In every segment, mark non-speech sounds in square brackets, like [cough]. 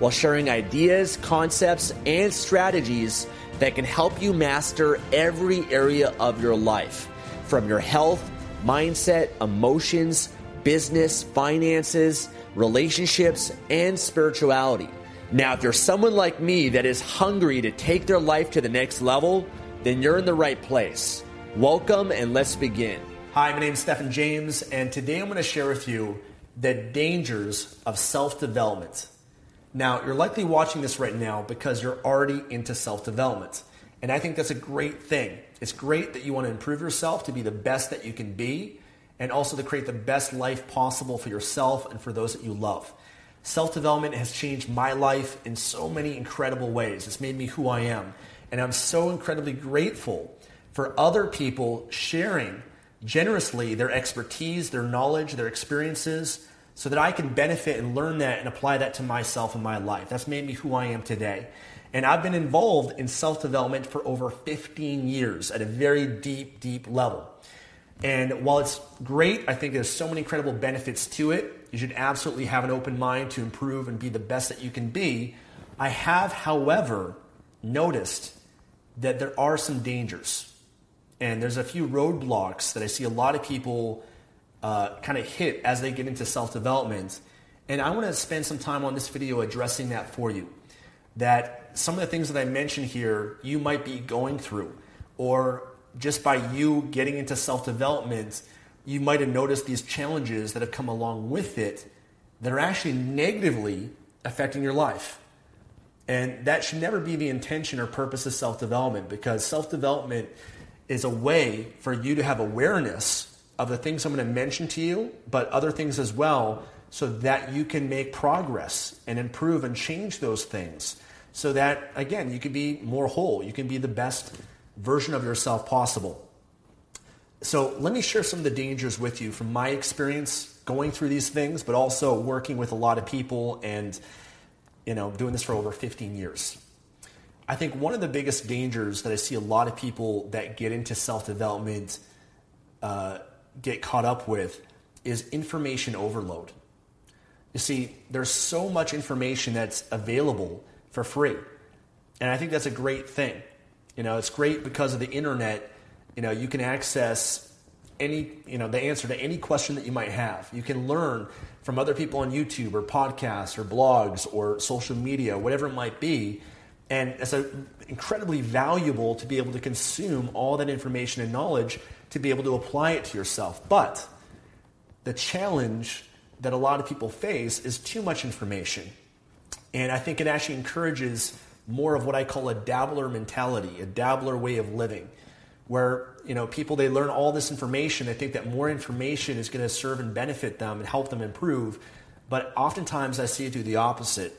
while sharing ideas, concepts, and strategies that can help you master every area of your life from your health, mindset, emotions, business, finances, relationships, and spirituality. Now, if you're someone like me that is hungry to take their life to the next level, then you're in the right place. Welcome and let's begin. Hi, my name is Stefan James, and today I'm going to share with you the dangers of self development. Now, you're likely watching this right now because you're already into self development. And I think that's a great thing. It's great that you want to improve yourself to be the best that you can be and also to create the best life possible for yourself and for those that you love. Self development has changed my life in so many incredible ways. It's made me who I am. And I'm so incredibly grateful for other people sharing generously their expertise, their knowledge, their experiences so that I can benefit and learn that and apply that to myself and my life. That's made me who I am today. And I've been involved in self development for over 15 years at a very deep, deep level. And while it's great, I think there's so many incredible benefits to it. You should absolutely have an open mind to improve and be the best that you can be. I have, however, noticed that there are some dangers. And there's a few roadblocks that I see a lot of people uh, kind of hit as they get into self development. And I want to spend some time on this video addressing that for you. That some of the things that I mentioned here you might be going through, or just by you getting into self development, you might have noticed these challenges that have come along with it that are actually negatively affecting your life. And that should never be the intention or purpose of self development because self development is a way for you to have awareness of the things I'm going to mention to you, but other things as well, so that you can make progress and improve and change those things. So that, again, you can be more whole. You can be the best version of yourself possible. So, let me share some of the dangers with you from my experience going through these things, but also working with a lot of people and you know, doing this for over 15 years. I think one of the biggest dangers that I see a lot of people that get into self development uh, get caught up with is information overload. You see, there's so much information that's available for free. And I think that's a great thing. You know, it's great because of the internet, you know, you can access any, you know, the answer to any question that you might have. You can learn from other people on YouTube or podcasts or blogs or social media, whatever it might be. And it's a, incredibly valuable to be able to consume all that information and knowledge to be able to apply it to yourself. But the challenge that a lot of people face is too much information. And I think it actually encourages more of what I call a dabbler mentality, a dabbler way of living, where you know people they learn all this information, they think that more information is going to serve and benefit them and help them improve. But oftentimes I see it do the opposite.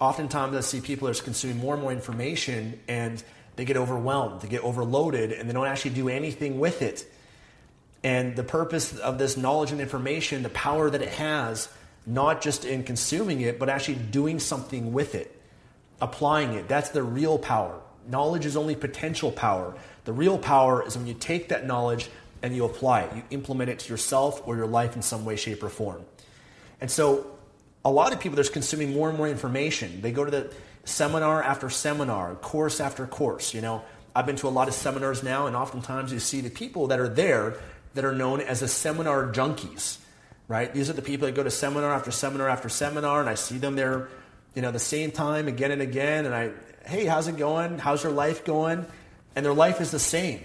Oftentimes I see people are consuming more and more information and they get overwhelmed, they get overloaded, and they don't actually do anything with it. And the purpose of this knowledge and information, the power that it has, not just in consuming it, but actually doing something with it, applying it. That's the real power. Knowledge is only potential power. The real power is when you take that knowledge and you apply it, you implement it to yourself or your life in some way, shape, or form. And so, a lot of people are consuming more and more information. They go to the seminar after seminar, course after course. You know, I've been to a lot of seminars now, and oftentimes you see the people that are there that are known as the seminar junkies, right? These are the people that go to seminar after seminar after seminar, and I see them there you know, the same time again and again. And I, hey, how's it going? How's your life going? And their life is the same.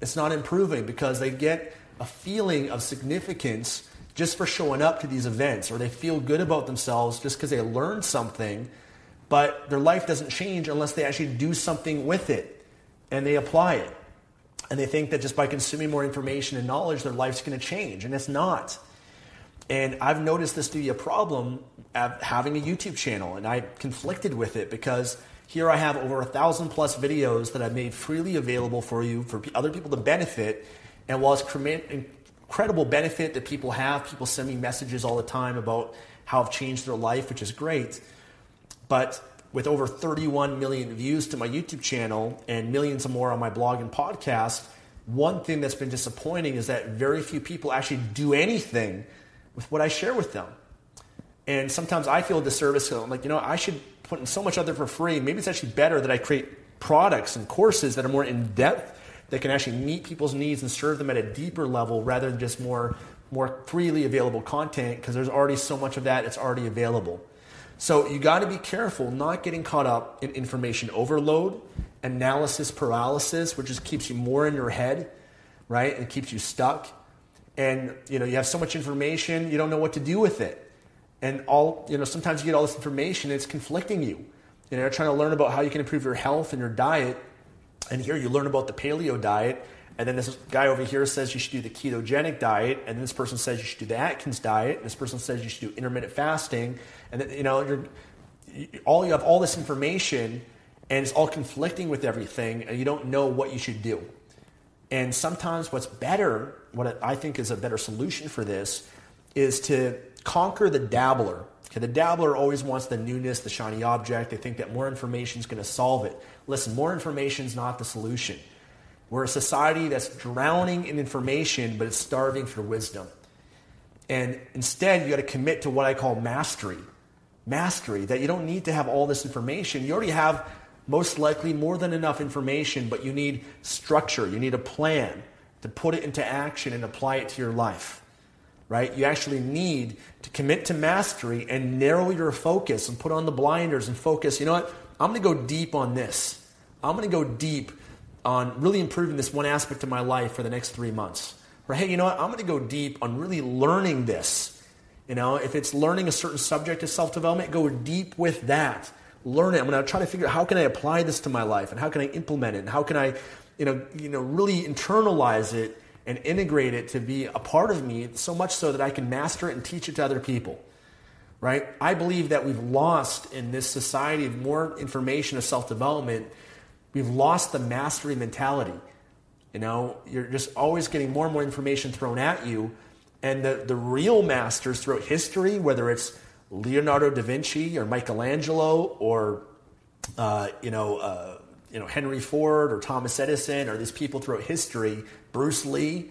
It's not improving because they get a feeling of significance just for showing up to these events, or they feel good about themselves just because they learned something, but their life doesn't change unless they actually do something with it and they apply it. And they think that just by consuming more information and knowledge, their life's going to change, and it's not. And I've noticed this to be a problem having a YouTube channel, and I conflicted with it because here I have over a thousand plus videos that I've made freely available for you, for other people to benefit. And while it's incredible benefit that people have, people send me messages all the time about how I've changed their life, which is great. But with over 31 million views to my YouTube channel and millions more on my blog and podcast, one thing that's been disappointing is that very few people actually do anything with what I share with them. And sometimes I feel a disservice. I'm like, you know, I should put in so much other for free. Maybe it's actually better that I create products and courses that are more in depth, that can actually meet people's needs and serve them at a deeper level rather than just more, more freely available content because there's already so much of that, it's already available. So you got to be careful not getting caught up in information overload, analysis paralysis, which just keeps you more in your head, right? And keeps you stuck and you know you have so much information you don't know what to do with it and all you know sometimes you get all this information it's conflicting you you know you're trying to learn about how you can improve your health and your diet and here you learn about the paleo diet and then this guy over here says you should do the ketogenic diet and then this person says you should do the atkins diet and this person says you should do intermittent fasting and you know you're all you have all this information and it's all conflicting with everything and you don't know what you should do. And sometimes what's better, what I think is a better solution for this, is to conquer the dabbler. Okay, the dabbler always wants the newness, the shiny object. They think that more information is going to solve it. Listen, more information is not the solution. We're a society that's drowning in information, but it's starving for wisdom. And instead, you got to commit to what I call mastery. Mastery, that you don't need to have all this information. You already have most likely more than enough information, but you need structure, you need a plan to put it into action and apply it to your life. Right? You actually need to commit to mastery and narrow your focus and put on the blinders and focus. You know what? I'm going to go deep on this. I'm going to go deep on really improving this one aspect of my life for the next three months. Or hey, you know what? I'm going to go deep on really learning this. You know, if it's learning a certain subject of self development, go deep with that learn it. I'm going to try to figure out how can I apply this to my life and how can I implement it and how can I, you know, you know, really internalize it and integrate it to be a part of me so much so that I can master it and teach it to other people. Right? I believe that we've lost in this society of more information of self-development, we've lost the mastery mentality. You know, you're just always getting more and more information thrown at you. And the, the real masters throughout history, whether it's Leonardo da Vinci or Michelangelo or uh, you know uh, you know Henry Ford or Thomas Edison or these people throughout history, Bruce Lee,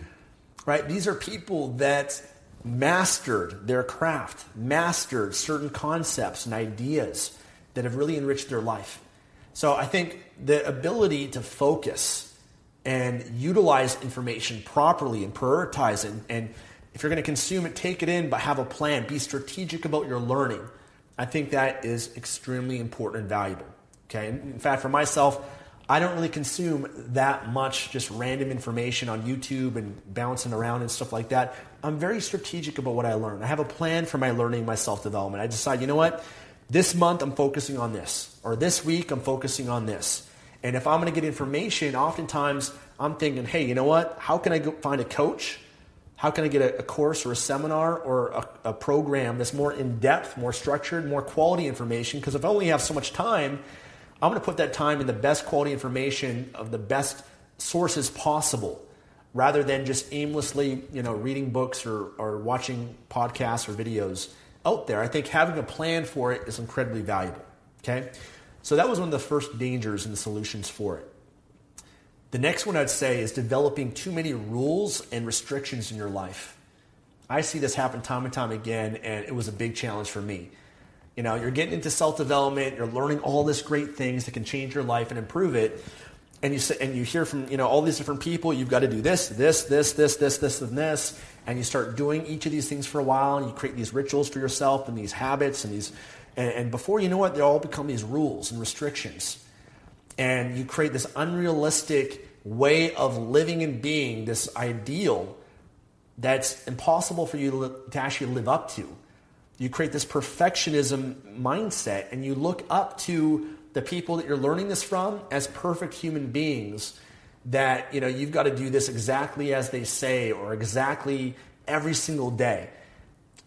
right? These are people that mastered their craft, mastered certain concepts and ideas that have really enriched their life. So I think the ability to focus and utilize information properly and prioritize it and if you're going to consume it, take it in, but have a plan. Be strategic about your learning. I think that is extremely important and valuable. Okay. In fact, for myself, I don't really consume that much just random information on YouTube and bouncing around and stuff like that. I'm very strategic about what I learn. I have a plan for my learning, my self development. I decide, you know what? This month I'm focusing on this, or this week I'm focusing on this. And if I'm going to get information, oftentimes I'm thinking, hey, you know what? How can I go find a coach? How can I get a, a course or a seminar or a, a program that's more in depth, more structured, more quality information? Because if I only have so much time, I'm going to put that time in the best quality information of the best sources possible rather than just aimlessly you know reading books or, or watching podcasts or videos out there i think having a plan for it is incredibly valuable okay so that was one of the first dangers and the solutions for it the next one I'd say is developing too many rules and restrictions in your life. I see this happen time and time again, and it was a big challenge for me. You know, you're getting into self development, you're learning all these great things that can change your life and improve it. And you, and you hear from you know all these different people, you've got to do this, this, this, this, this, this, and this, and you start doing each of these things for a while, and you create these rituals for yourself and these habits and these And, and before you know it, they all become these rules and restrictions. And you create this unrealistic way of living and being, this ideal that's impossible for you to, to actually live up to. You create this perfectionism mindset and you look up to the people that you're learning this from as perfect human beings that you know you've got to do this exactly as they say or exactly every single day.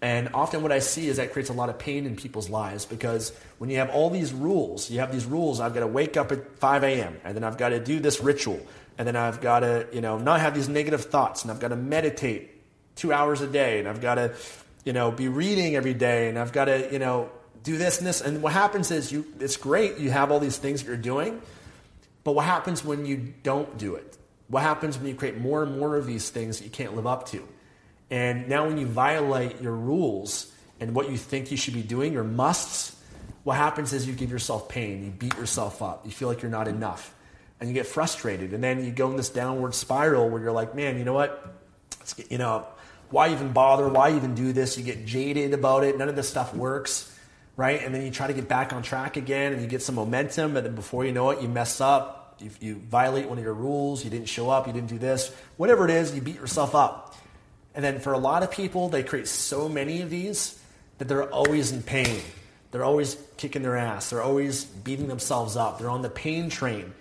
And often what i see is that creates a lot of pain in people's lives because when you have all these rules you have these rules i've got to wake up at 5 a.m and then i've got to do this ritual and then i've got to you know not have these negative thoughts and i've got to meditate two hours a day and i've got to you know be reading every day and i've got to you know do this and this and what happens is you it's great you have all these things that you're doing but what happens when you don't do it? What happens when you create more and more of these things that you can't live up to? And now, when you violate your rules and what you think you should be doing, your musts, what happens is you give yourself pain. You beat yourself up. You feel like you're not enough. And you get frustrated. And then you go in this downward spiral where you're like, man, you know what? You know, why even bother? Why even do this? You get jaded about it. None of this stuff works right? And then you try to get back on track again and you get some momentum, and then before you know it, you mess up. You, you violate one of your rules, you didn't show up, you didn't do this, whatever it is, you beat yourself up. And then for a lot of people, they create so many of these that they're always in pain. They're always kicking their ass. They're always beating themselves up. They're on the pain train.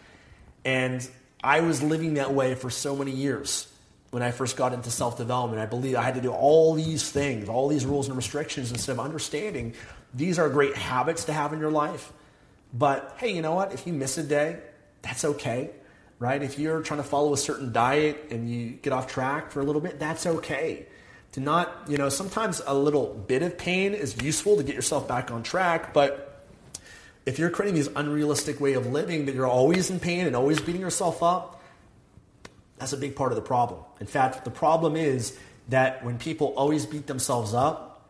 And I was living that way for so many years when I first got into self development. I believe I had to do all these things, all these rules and restrictions instead of understanding these are great habits to have in your life. But hey, you know what? If you miss a day, that's okay, right? If you're trying to follow a certain diet and you get off track for a little bit, that's okay. To not, you know, sometimes a little bit of pain is useful to get yourself back on track, but if you're creating this unrealistic way of living that you're always in pain and always beating yourself up, that's a big part of the problem. In fact, the problem is that when people always beat themselves up,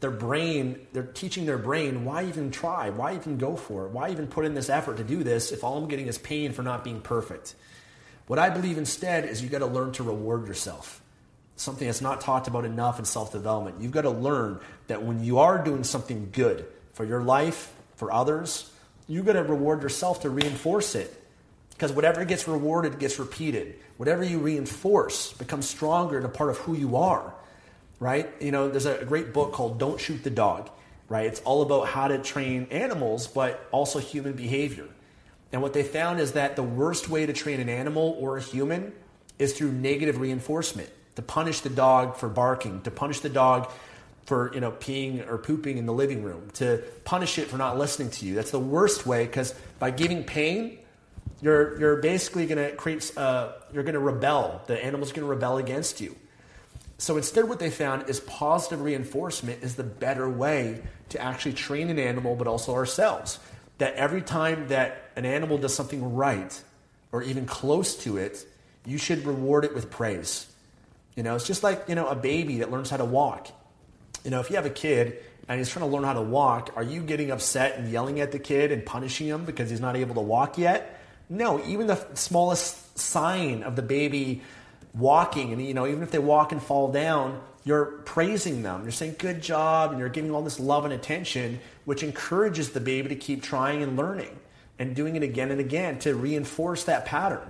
their brain, they're teaching their brain, why even try? Why even go for it? Why even put in this effort to do this if all I'm getting is pain for not being perfect? What I believe instead is you got to learn to reward yourself. Something that's not talked about enough in self development. You've got to learn that when you are doing something good for your life, for others, you've got to reward yourself to reinforce it. Because whatever gets rewarded gets repeated. Whatever you reinforce becomes stronger and a part of who you are right? You know, there's a great book called Don't Shoot the Dog, right? It's all about how to train animals, but also human behavior. And what they found is that the worst way to train an animal or a human is through negative reinforcement. To punish the dog for barking, to punish the dog for you know peeing or pooping in the living room, to punish it for not listening to you. That's the worst way because by giving pain, you're you're basically going to create uh, you're going to rebel. The animal's going to rebel against you. So instead, what they found is positive reinforcement is the better way to actually train an animal, but also ourselves. That every time that an animal does something right, or even close to it, you should reward it with praise. You know, it's just like, you know, a baby that learns how to walk. You know, if you have a kid and he's trying to learn how to walk, are you getting upset and yelling at the kid and punishing him because he's not able to walk yet? No, even the smallest sign of the baby walking and you know even if they walk and fall down you're praising them. You're saying good job and you're giving all this love and attention which encourages the baby to keep trying and learning and doing it again and again to reinforce that pattern.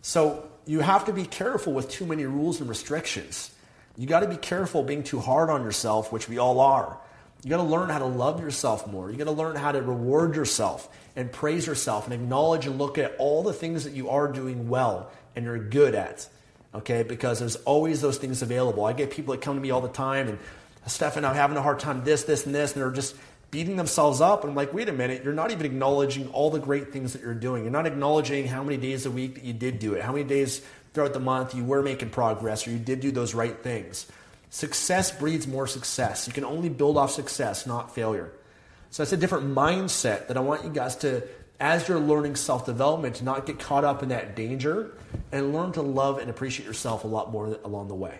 So you have to be careful with too many rules and restrictions. You got to be careful being too hard on yourself which we all are. You got to learn how to love yourself more. You got to learn how to reward yourself and praise yourself and acknowledge and look at all the things that you are doing well and you're good at okay? Because there's always those things available. I get people that come to me all the time and, Stefan, I'm having a hard time this, this, and this, and they're just beating themselves up. I'm like, wait a minute, you're not even acknowledging all the great things that you're doing. You're not acknowledging how many days a week that you did do it, how many days throughout the month you were making progress or you did do those right things. Success breeds more success. You can only build off success, not failure. So that's a different mindset that I want you guys to as you're learning self development, to not get caught up in that danger and learn to love and appreciate yourself a lot more along the way.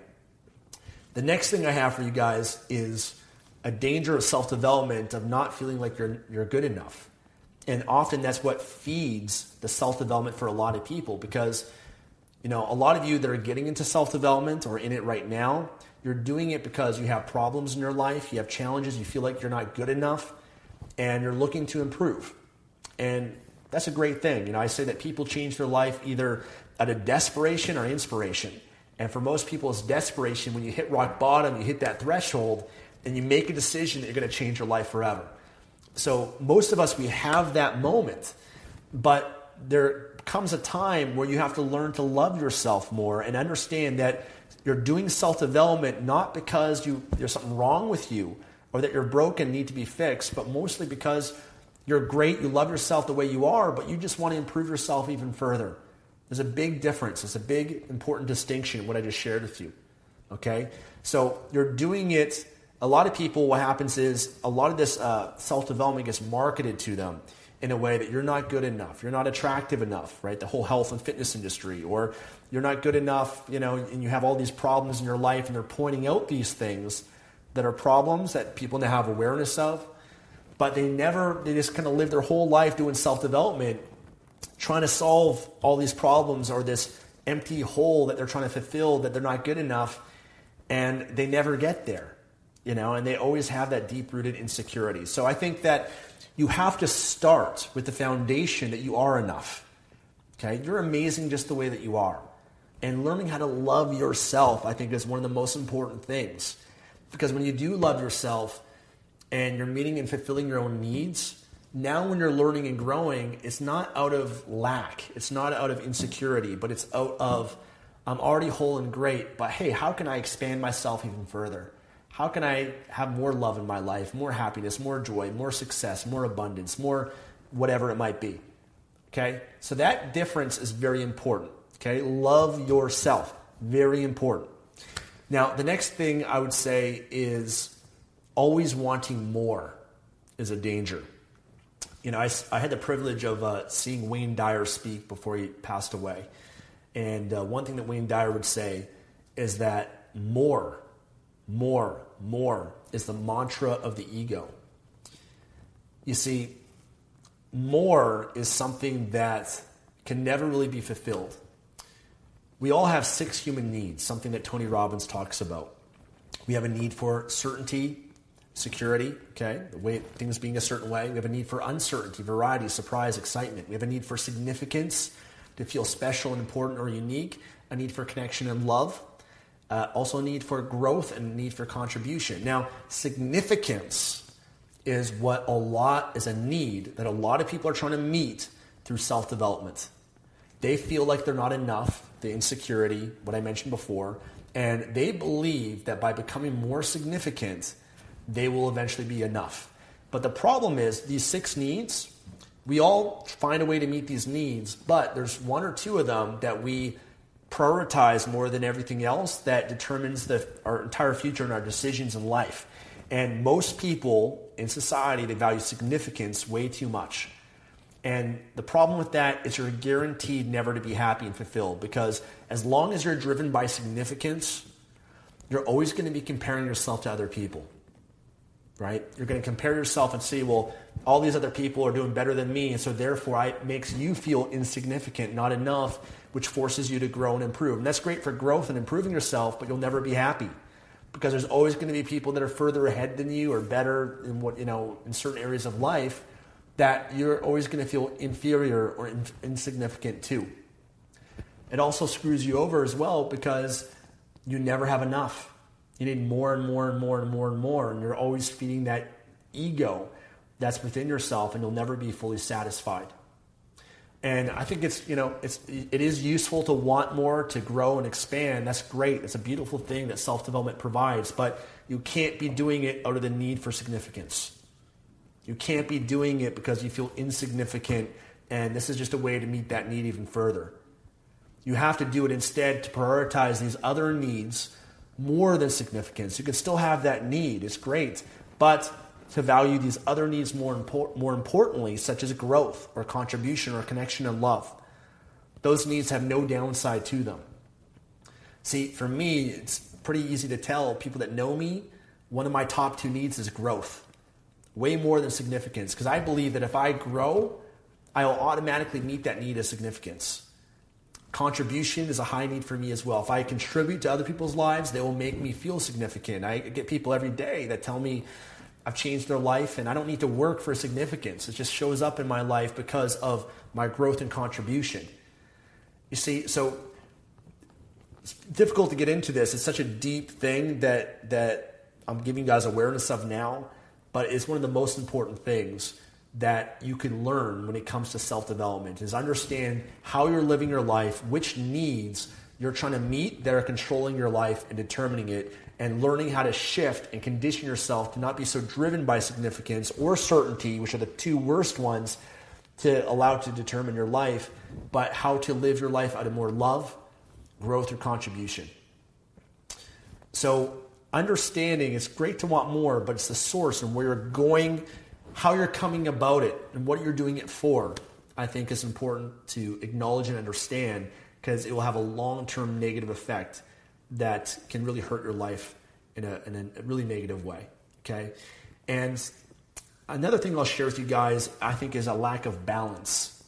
The next thing I have for you guys is a danger of self development of not feeling like you're, you're good enough. And often that's what feeds the self development for a lot of people because, you know, a lot of you that are getting into self development or in it right now, you're doing it because you have problems in your life, you have challenges, you feel like you're not good enough and you're looking to improve. And that's a great thing. You know, I say that people change their life either out of desperation or inspiration. And for most people, it's desperation when you hit rock bottom, you hit that threshold, and you make a decision that you're going to change your life forever. So, most of us, we have that moment, but there comes a time where you have to learn to love yourself more and understand that you're doing self development not because you, there's something wrong with you or that you're broken, need to be fixed, but mostly because you're great, you love yourself the way you are, but you just want to improve yourself even further. There's a big difference. It's a big, important distinction, what I just shared with you. Okay? So you're doing it. A lot of people, what happens is a lot of this uh, self development gets marketed to them in a way that you're not good enough, you're not attractive enough, right? The whole health and fitness industry, or you're not good enough, you know, and you have all these problems in your life, and they're pointing out these things that are problems that people now have awareness of, but they never, they just kind of live their whole life doing self development trying to solve all these problems or this empty hole that they're trying to fulfill that they're not good enough and they never get there you know and they always have that deep rooted insecurity. So i think that you have to start with the foundation that you are enough okay? You're amazing just the way that you are. And learning how to love yourself i think is one of the most important things because when you do love yourself and you're meeting and fulfilling your own needs now when you're learning and growing, it's not out of lack, it's not out of insecurity, but it's out of I'm already whole and great, but hey, how can I expand myself even further? How can I have more love in my life, more happiness, more joy, more success, more abundance, more whatever it might be? Okay? So that difference is very important. Okay? Love yourself. Very important. Now, the next thing I would say is always wanting more is a danger you know, I, I had the privilege of uh, seeing Wayne Dyer speak before he passed away. And uh, one thing that Wayne Dyer would say is that more, more, more is the mantra of the ego. You see, more is something that can never really be fulfilled. We all have six human needs, something that Tony Robbins talks about. We have a need for certainty, security, okay, the way things being a certain way. We have a need for uncertainty, variety, surprise, excitement. We have a need for significance, to feel special and important or unique, a need for connection and love, uh, also a need for growth and a need for contribution. Now, significance is what a lot is a need that a lot of people are trying to meet through self development. They feel like they're not enough, the insecurity, what I mentioned before, and they believe that by becoming more significant, they will eventually be enough. But the problem is these six needs, we all find a way to meet these needs, but there's one or two of them that we prioritize more than everything else that determines the, our entire future and our decisions in life. And most people in society, they value significance way too much. And the problem with that is you're guaranteed never to be happy and fulfilled because as long as you're driven by significance, you're always going to be comparing yourself to other people right? You're going to compare yourself and see, well, all these other people are doing better than me, and so therefore it makes you feel insignificant, not enough, which forces you to grow and improve. And that's great for growth and improving yourself, but you'll never be happy because there's always going to be people that are further ahead than you or better in what you know in certain areas of life that you're always going to feel inferior or in, insignificant too. It also screws you over as well because you never have enough you need more and more and more and more and more, and you're always feeding that ego that's within yourself, and you'll never be fully satisfied. And I think it's you know it's it is useful to want more, to grow and expand. That's great. It's a beautiful thing that self development provides, but you can't be doing it out of the need for significance. You can't be doing it because you feel insignificant, and this is just a way to meet that need even further. You have to do it instead to prioritize these other needs more than significance. You can still have that need, it's great, but to value these other needs more, more importantly, such as growth or contribution or connection and love. Those needs have no downside to them. See, for me, it's pretty easy to tell people that know me, one of my top two needs is growth, way more than significance, because I believe that if I grow, I will automatically meet that need of significance. Contribution is a high need for me as well. If I contribute to other people's lives, they will make me feel significant. I get people every day that tell me, I've changed their life, and I don't need to work for significance. It just shows up in my life because of my growth and contribution. You see, so it's difficult to get into this. It's such a deep thing that that I'm giving you guys awareness of now, but it's one of the most important things that you can learn when it comes to self-development is understand how you're living your life, which needs you're trying to meet that are controlling your life and determining it and learning how to shift and condition yourself to not be so driven by significance or certainty, which are the two worst ones to allow to determine your life, but how to live your life out of more love, growth, or contribution. So, understanding it's great to want more, but it's the source and where you're going, how you're coming about it, and what you're doing it for. I think is important to acknowledge and understand because it will have a long term negative effect that can really hurt your life in a, in a really negative way. Okay? And another thing I'll share with you guys, I think, is a lack of balance.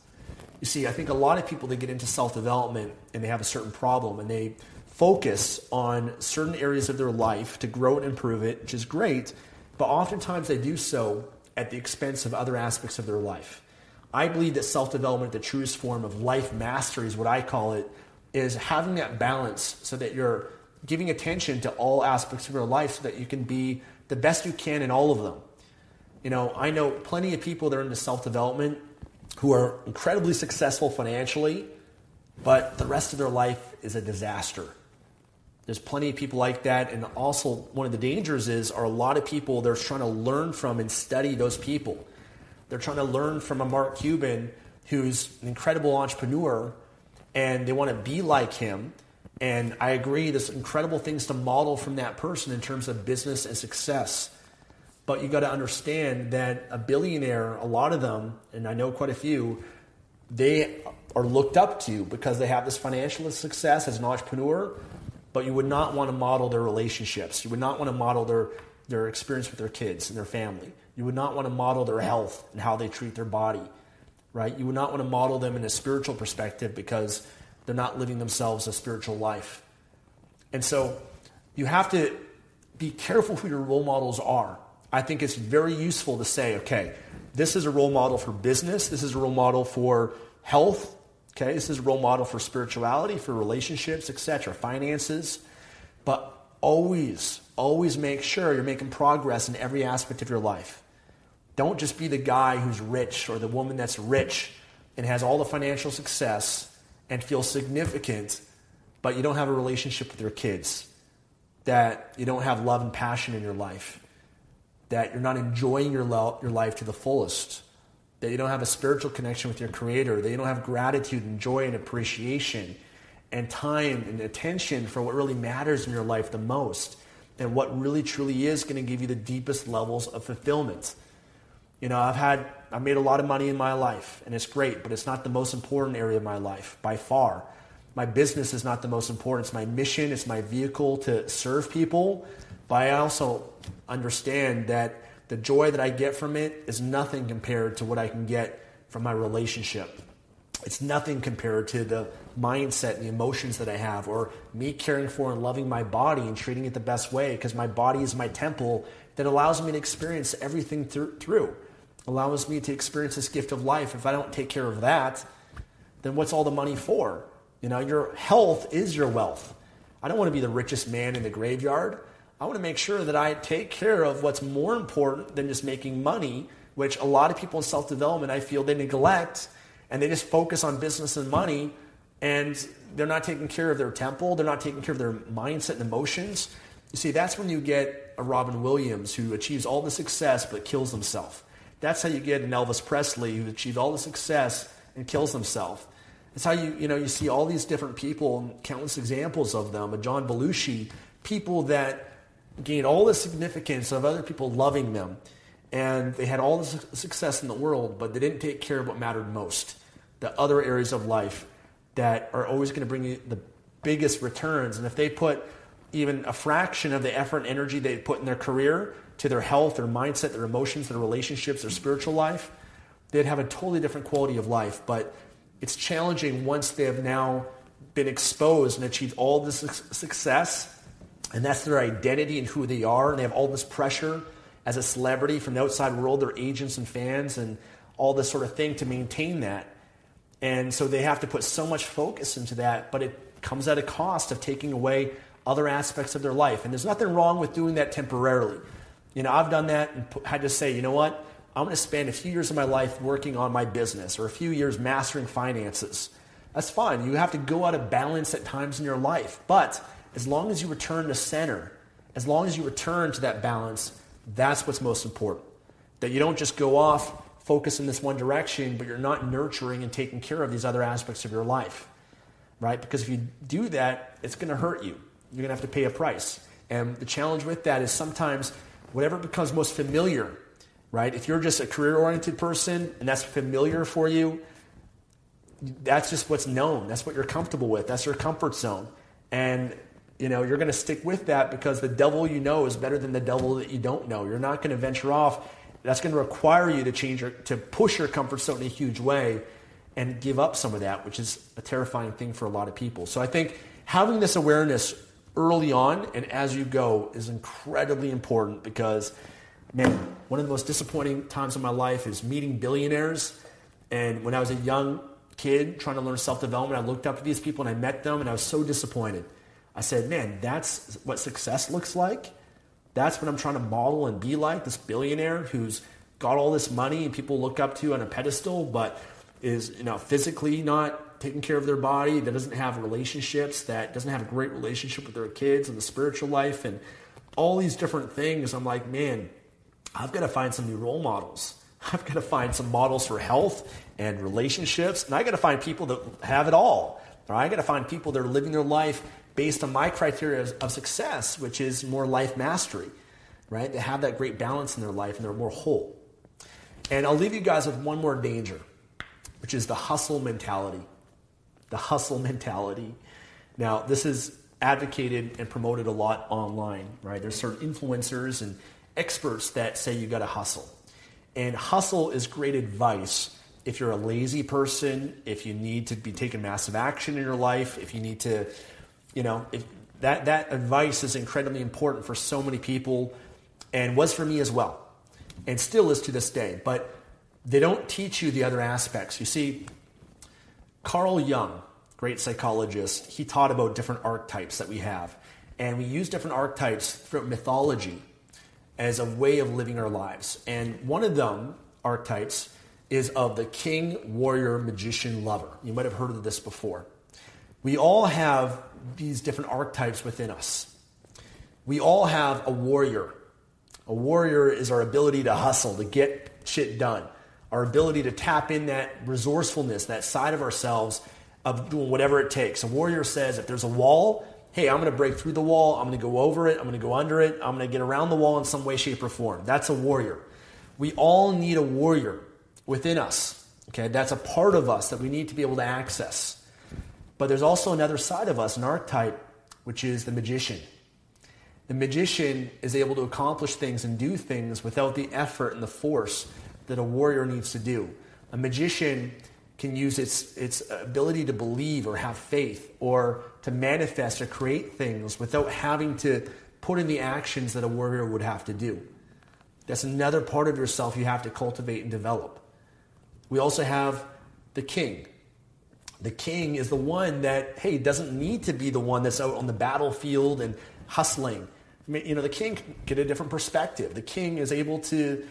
You see, I think a lot of people that get into self development and they have a certain problem and they focus on certain areas of their life to grow and improve it, which is great, but oftentimes they do so at the expense of other aspects of their life. I believe that self development, the truest form of life mastery, is what I call it, is having that balance so that you're giving attention to all aspects of your life so that you can be the best you can in all of them. You know, I know plenty of people that are into self development who are incredibly successful financially, but the rest of their life is a disaster. There's plenty of people like that, and also one of the dangers is are a lot of people they're trying to learn from and study those people. They're trying to learn from a Mark Cuban who's an incredible entrepreneur, and they want to be like him. And I agree, there's incredible things to model from that person in terms of business and success. But you got to understand that a billionaire, a lot of them, and I know quite a few, they are looked up to because they have this financial success as an entrepreneur, but you would not want to model their relationships. You would not want to model their, their experience with their kids and their family. You would not want to model their health and how they treat their body, right? You would not want to model them in a spiritual perspective because they're not living themselves a spiritual life. And so you have to be careful who your role models are. I think it's very useful to say, okay, this is a role model for business, this is a role model for health, okay, this is a role model for spirituality, for relationships, etc., finances. But always, always make sure you're making progress in every aspect of your life. Don't just be the guy who's rich or the woman that's rich and has all the financial success and feel significant, but you don't have a relationship with your kids, that you don't have love and passion in your life that you're not enjoying your, lo- your life to the fullest, that you don't have a spiritual connection with your Creator, that you don't have gratitude and joy and appreciation and time and attention for what really matters in your life the most, and what really truly is going to give you the deepest levels of fulfillment. You know, I've had, I've made a lot of money in my life, and it's great, but it's not the most important area of my life by far. My business is not the most important. It's my mission, it's my vehicle to serve people. But I also understand that the joy that I get from it is nothing compared to what I can get from my relationship. It's nothing compared to the mindset and the emotions that I have, or me caring for and loving my body and treating it the best way because my body is my temple that allows me to experience everything through, allows me to experience this gift of life. If I don't take care of that, then what's all the money for? You know, your health is your wealth. I don't want to be the richest man in the graveyard. I want to make sure that I take care of what's more important than just making money, which a lot of people in self development, I feel they neglect and they just focus on business and money and they're not taking care of their temple, they're not taking care of their mindset and emotions. You see, that's when you get a Robin Williams who achieves all the success but kills himself. That's how you get an Elvis Presley who achieved all the success and kills himself. It's how you, you know, you see all these different people, and countless examples of them, a John Belushi, people that gained all the significance of other people loving them. And they had all the su- success in the world, but they didn't take care of what mattered most the other areas of life that are always going to bring you the biggest returns. And if they put even a fraction of the effort and energy they put in their career to their health, their mindset, their emotions, their relationships, their spiritual life, they'd have a totally different quality of life. But it's challenging once they have now been exposed and achieved all this success and that's their identity and who they are, and they have all this pressure as a celebrity from the outside world, their agents and fans and all this sort of thing to maintain that. And so they have to put so much focus into that, but it comes at a cost of taking away other aspects of their life. And there's nothing wrong with doing that temporarily. You know, I've done that and had to say, you know what? I'm going to spend a few years of my life working on my business or a few years mastering finances. That's fine. You have to go out of balance at times in your life. But as long as you return to center, as long as you return to that balance, that's what's most important. That you don't just go off, focus in this one direction, but you're not nurturing and taking care of these other aspects of your life. Right? Because if you do that, it's going to hurt you. You're going to have to pay a price. And the challenge with that is sometimes whatever becomes most familiar, right? If you're just a career oriented person and that's familiar for you, that's just what's known. That's what you're comfortable with. That's your comfort zone. And you know, you're going to stick with that because the devil you know is better than the devil that you don't know. You're not going to venture off. That's going to require you to change your, to push your comfort zone in a huge way and give up some of that, which is a terrifying thing for a lot of people. So I think having this awareness early on and as you go is incredibly important because, man, one of the most disappointing times of my life is meeting billionaires. And when I was a young kid trying to learn self development, I looked up to these people and I met them and I was so disappointed. I said, man, that's what success looks like. That's what I'm trying to model and be like this billionaire who's got all this money and people look up to on a pedestal, but is you know physically not taking care of their body, that doesn't have relationships, that doesn't have a great relationship with their kids and the spiritual life and all these different things. I'm like, man, I've got to find some new role models. I've got to find some models for health and relationships, and I got to find people that have it all. Or I got to find people that are living their life based on my criteria of success, which is more life mastery, right? They have that great balance in their life and they're more whole. And I'll leave you guys with one more danger, which is the hustle mentality. The hustle [laughs] mentality. Now, this is advocated and promoted a lot online, right? There's certain influencers and experts that say you got to hustle. And hustle is great advice if you're a lazy person, if you need to be taking massive action in your life, if you need to you know, if, that, that advice is incredibly important for so many people and was for me as well, and still is to this day. But they don't teach you the other aspects. You see, Carl Jung, great psychologist, he taught about different archetypes that we have. And we use different archetypes from mythology as a way of living our lives. And one of them, archetypes, is of the king, warrior, magician, lover. You might have heard of this before. We all have these different archetypes within us. We all have a warrior. A warrior is our ability to hustle, to get shit done, our ability to tap in that resourcefulness, that side of ourselves of doing whatever it takes. A warrior says if there's a wall, hey, I'm going to break through the wall, I'm going to go over it, I'm going to go under it, I'm going to get around the wall in some way, shape, or form. That's a warrior. We all need a warrior within us. Okay, that's a part of us that we need to be able to access. But there's also another side of us, an archetype, which is the magician. The magician is able to accomplish things and do things without the effort and the force that a warrior needs to do. A magician can use its, its ability to believe or have faith or to manifest or create things without having to put in the actions that a warrior would have to do. That's another part of yourself you have to cultivate and develop. We also have the king. The king is the one that, hey, doesn't need to be the one that's out on the battlefield and hustling. I mean, you know, the king can get a different perspective. The king is able to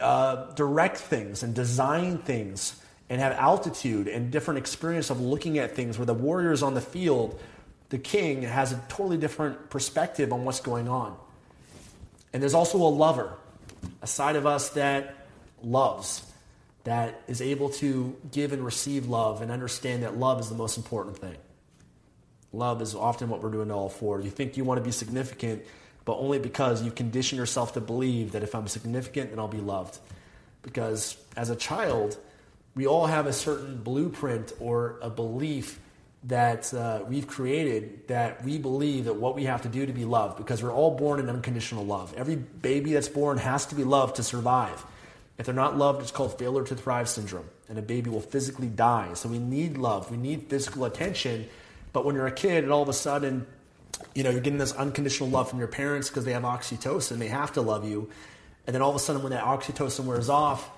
uh, direct things and design things and have altitude and different experience of looking at things where the warrior is on the field the king has a totally different perspective on what's going on and there's also a lover a side of us that loves that is able to give and receive love and understand that love is the most important thing. Love is often what we're doing all for. You think you want to be significant, but only because you condition yourself to believe that if I'm significant, then I'll be loved. Because as a child, we all have a certain blueprint or a belief that uh, we've created that we believe that what we have to do to be loved because we're all born in unconditional love. Every baby that's born has to be loved to survive. If they're not loved, it's called failure to thrive syndrome, and a baby will physically die. So we need love, we need physical attention. But when you're a kid and all of a sudden, you know, you're getting this unconditional love from your parents because they have oxytocin, they have to love you. And then all of a sudden, when that oxytocin wears off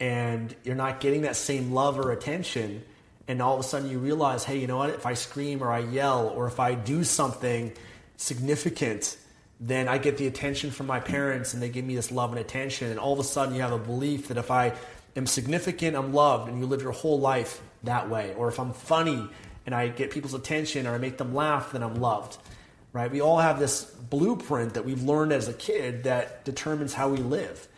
and you're not getting that same love or attention, and all of a sudden you realize, hey, you know what? If I scream or I yell or if I do something significant, then I get the attention from my parents and they give me this love and attention. And all of a sudden you have a belief that if I am significant, I'm loved, and you live your whole life that way. Or if I'm funny and I get people's attention or I make them laugh, then I'm loved. Right? We all have this blueprint that we've learned as a kid that determines how we live.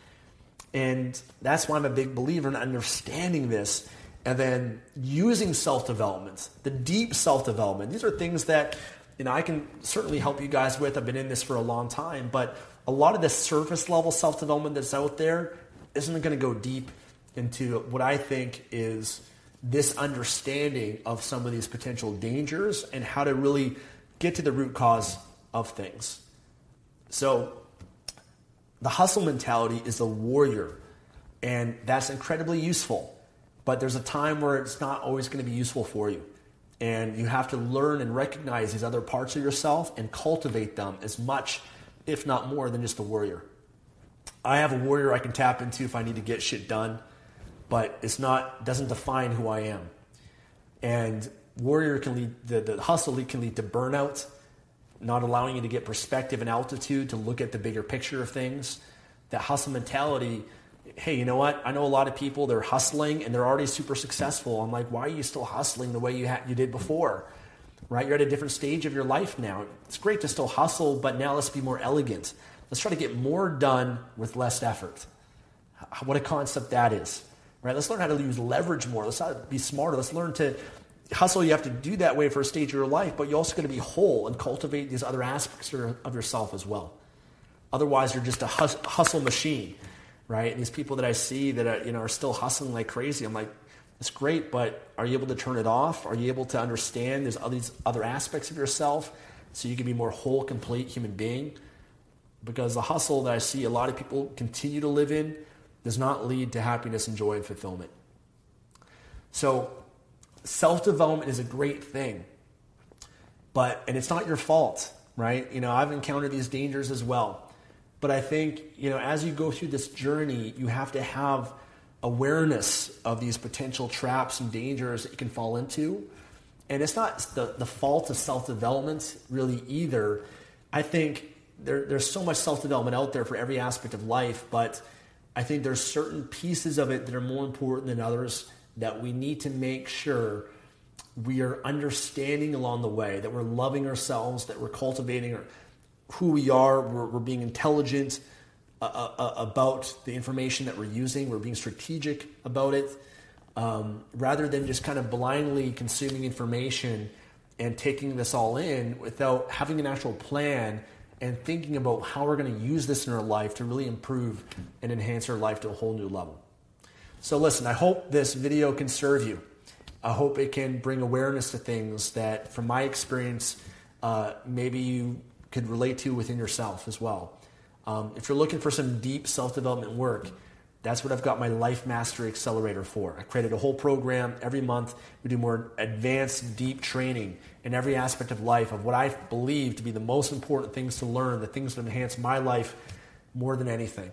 And that's why I'm a big believer in understanding this and then using self development, the deep self development. These are things that you know I can certainly help you guys with. I've been in this for a long time, but a lot of the surface level self development that's out there isn't going to go deep into what I think is this understanding of some of these potential dangers and how to really get to the root cause of things. So, the hustle mentality is the warrior, and that's incredibly useful. But there's a time where it's not always going to be useful for you. And you have to learn and recognize these other parts of yourself and cultivate them as much, if not more, than just a warrior. I have a warrior I can tap into if I need to get shit done but it's not doesn't define who I am. And warrior can lead the, the hustle can lead to burnout, not allowing you to get perspective and altitude to look at the bigger picture of things. That hustle mentality, hey, you know what? I know a lot of people they're hustling and they're already super successful. I'm like, why are you still hustling the way you had you did before? Right? You're at a different stage of your life now. It's great to still hustle, but now let's be more elegant. Let's try to get more done with less effort. What a concept that is right? Let's learn how to use leverage more. Let's be smarter. Let's learn to hustle. You have to do that way for a stage of your life, but you're also going to be whole and cultivate these other aspects of yourself as well. Otherwise, you're just a hustle machine, right? And these people that I see that are, you know are still hustling like crazy. I'm like, it's great, but are you able to turn it off? Are you able to understand there's all these other aspects of yourself so you can be more whole, complete human being? Because the hustle that I see a lot of people continue to live in does not lead to happiness and joy and fulfillment. So, self development is a great thing, but, and it's not your fault, right? You know, I've encountered these dangers as well. But I think, you know, as you go through this journey, you have to have awareness of these potential traps and dangers that you can fall into. And it's not the, the fault of self development really either. I think there, there's so much self development out there for every aspect of life, but I think there's certain pieces of it that are more important than others that we need to make sure we are understanding along the way, that we're loving ourselves, that we're cultivating who we are, we're, we're being intelligent uh, uh, uh, about the information that we're using, we're being strategic about it, um, rather than just kind of blindly consuming information and taking this all in without having an actual plan and thinking about how we're going to use this in our life to really improve and enhance our life to a whole new level. So, listen, I hope this video can serve you. I hope it can bring awareness to things that, from my experience, uh, maybe you could relate to within yourself as well. Um, if you're looking for some deep self development work, that's what I've got my Life Mastery Accelerator for. I created a whole program every month. We do more advanced, deep training in every aspect of life of what I believe to be the most important things to learn, the things that enhance my life more than anything.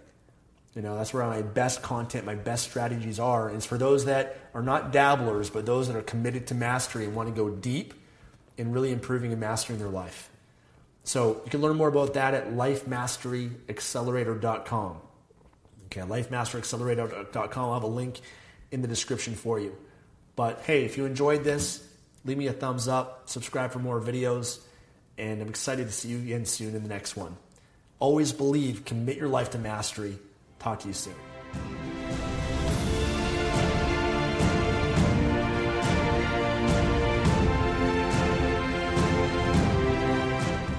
You know, that's where my best content, my best strategies are. And it's for those that are not dabblers, but those that are committed to mastery and want to go deep in really improving and mastering their life. So you can learn more about that at lifemasteryaccelerator.com. Okay, lifemasteryaccelerator.com. I'll have a link in the description for you. But hey, if you enjoyed this, leave me a thumbs up, subscribe for more videos, and I'm excited to see you again soon in the next one. Always believe, commit your life to mastery. Talk to you soon.